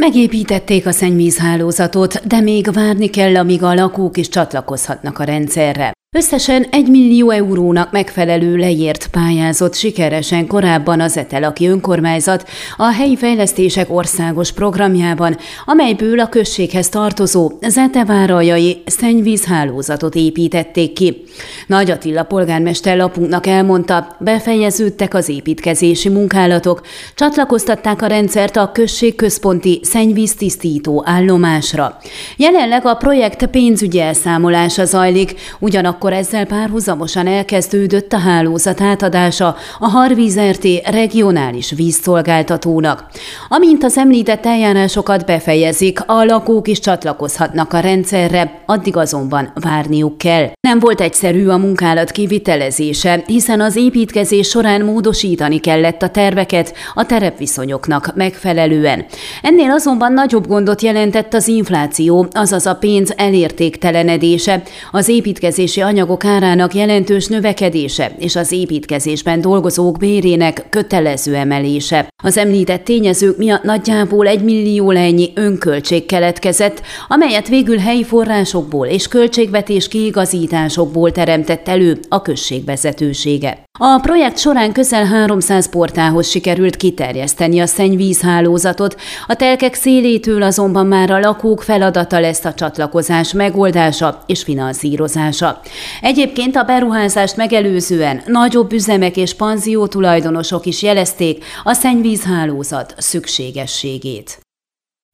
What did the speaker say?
Megépítették a szennyvízhálózatot, de még várni kell, amíg a lakók is csatlakozhatnak a rendszerre. Összesen 1 millió eurónak megfelelő leírt pályázott sikeresen korábban az Etelaki önkormányzat a helyi fejlesztések országos programjában, amelyből a községhez tartozó Zetevárajai szennyvízhálózatot építették ki. Nagy Attila polgármester lapunknak elmondta, befejeződtek az építkezési munkálatok, csatlakoztatták a rendszert a község központi szennyvíztisztító állomásra. Jelenleg a projekt pénzügyi elszámolása zajlik, ugyanakkor akkor ezzel párhuzamosan elkezdődött a hálózat átadása a Harvíz RT regionális vízszolgáltatónak. Amint az említett eljárásokat befejezik, a lakók is csatlakozhatnak a rendszerre, addig azonban várniuk kell. Nem volt egyszerű a munkálat kivitelezése, hiszen az építkezés során módosítani kellett a terveket a terepviszonyoknak megfelelően. Ennél azonban nagyobb gondot jelentett az infláció, azaz a pénz elértéktelenedése, az építkezési anyagok árának jelentős növekedése és az építkezésben dolgozók bérének kötelező emelése. Az említett tényezők miatt nagyjából egy millió lennyi önköltség keletkezett, amelyet végül helyi forrásokból és költségvetés kiigazításokból teremtett elő a község vezetősége. A projekt során közel 300 portához sikerült kiterjeszteni a szennyvízhálózatot, a telkek szélétől azonban már a lakók feladata lesz a csatlakozás megoldása és finanszírozása. Egyébként a beruházást megelőzően nagyobb üzemek és panzió tulajdonosok is jelezték a szennyvízhálózat szükségességét.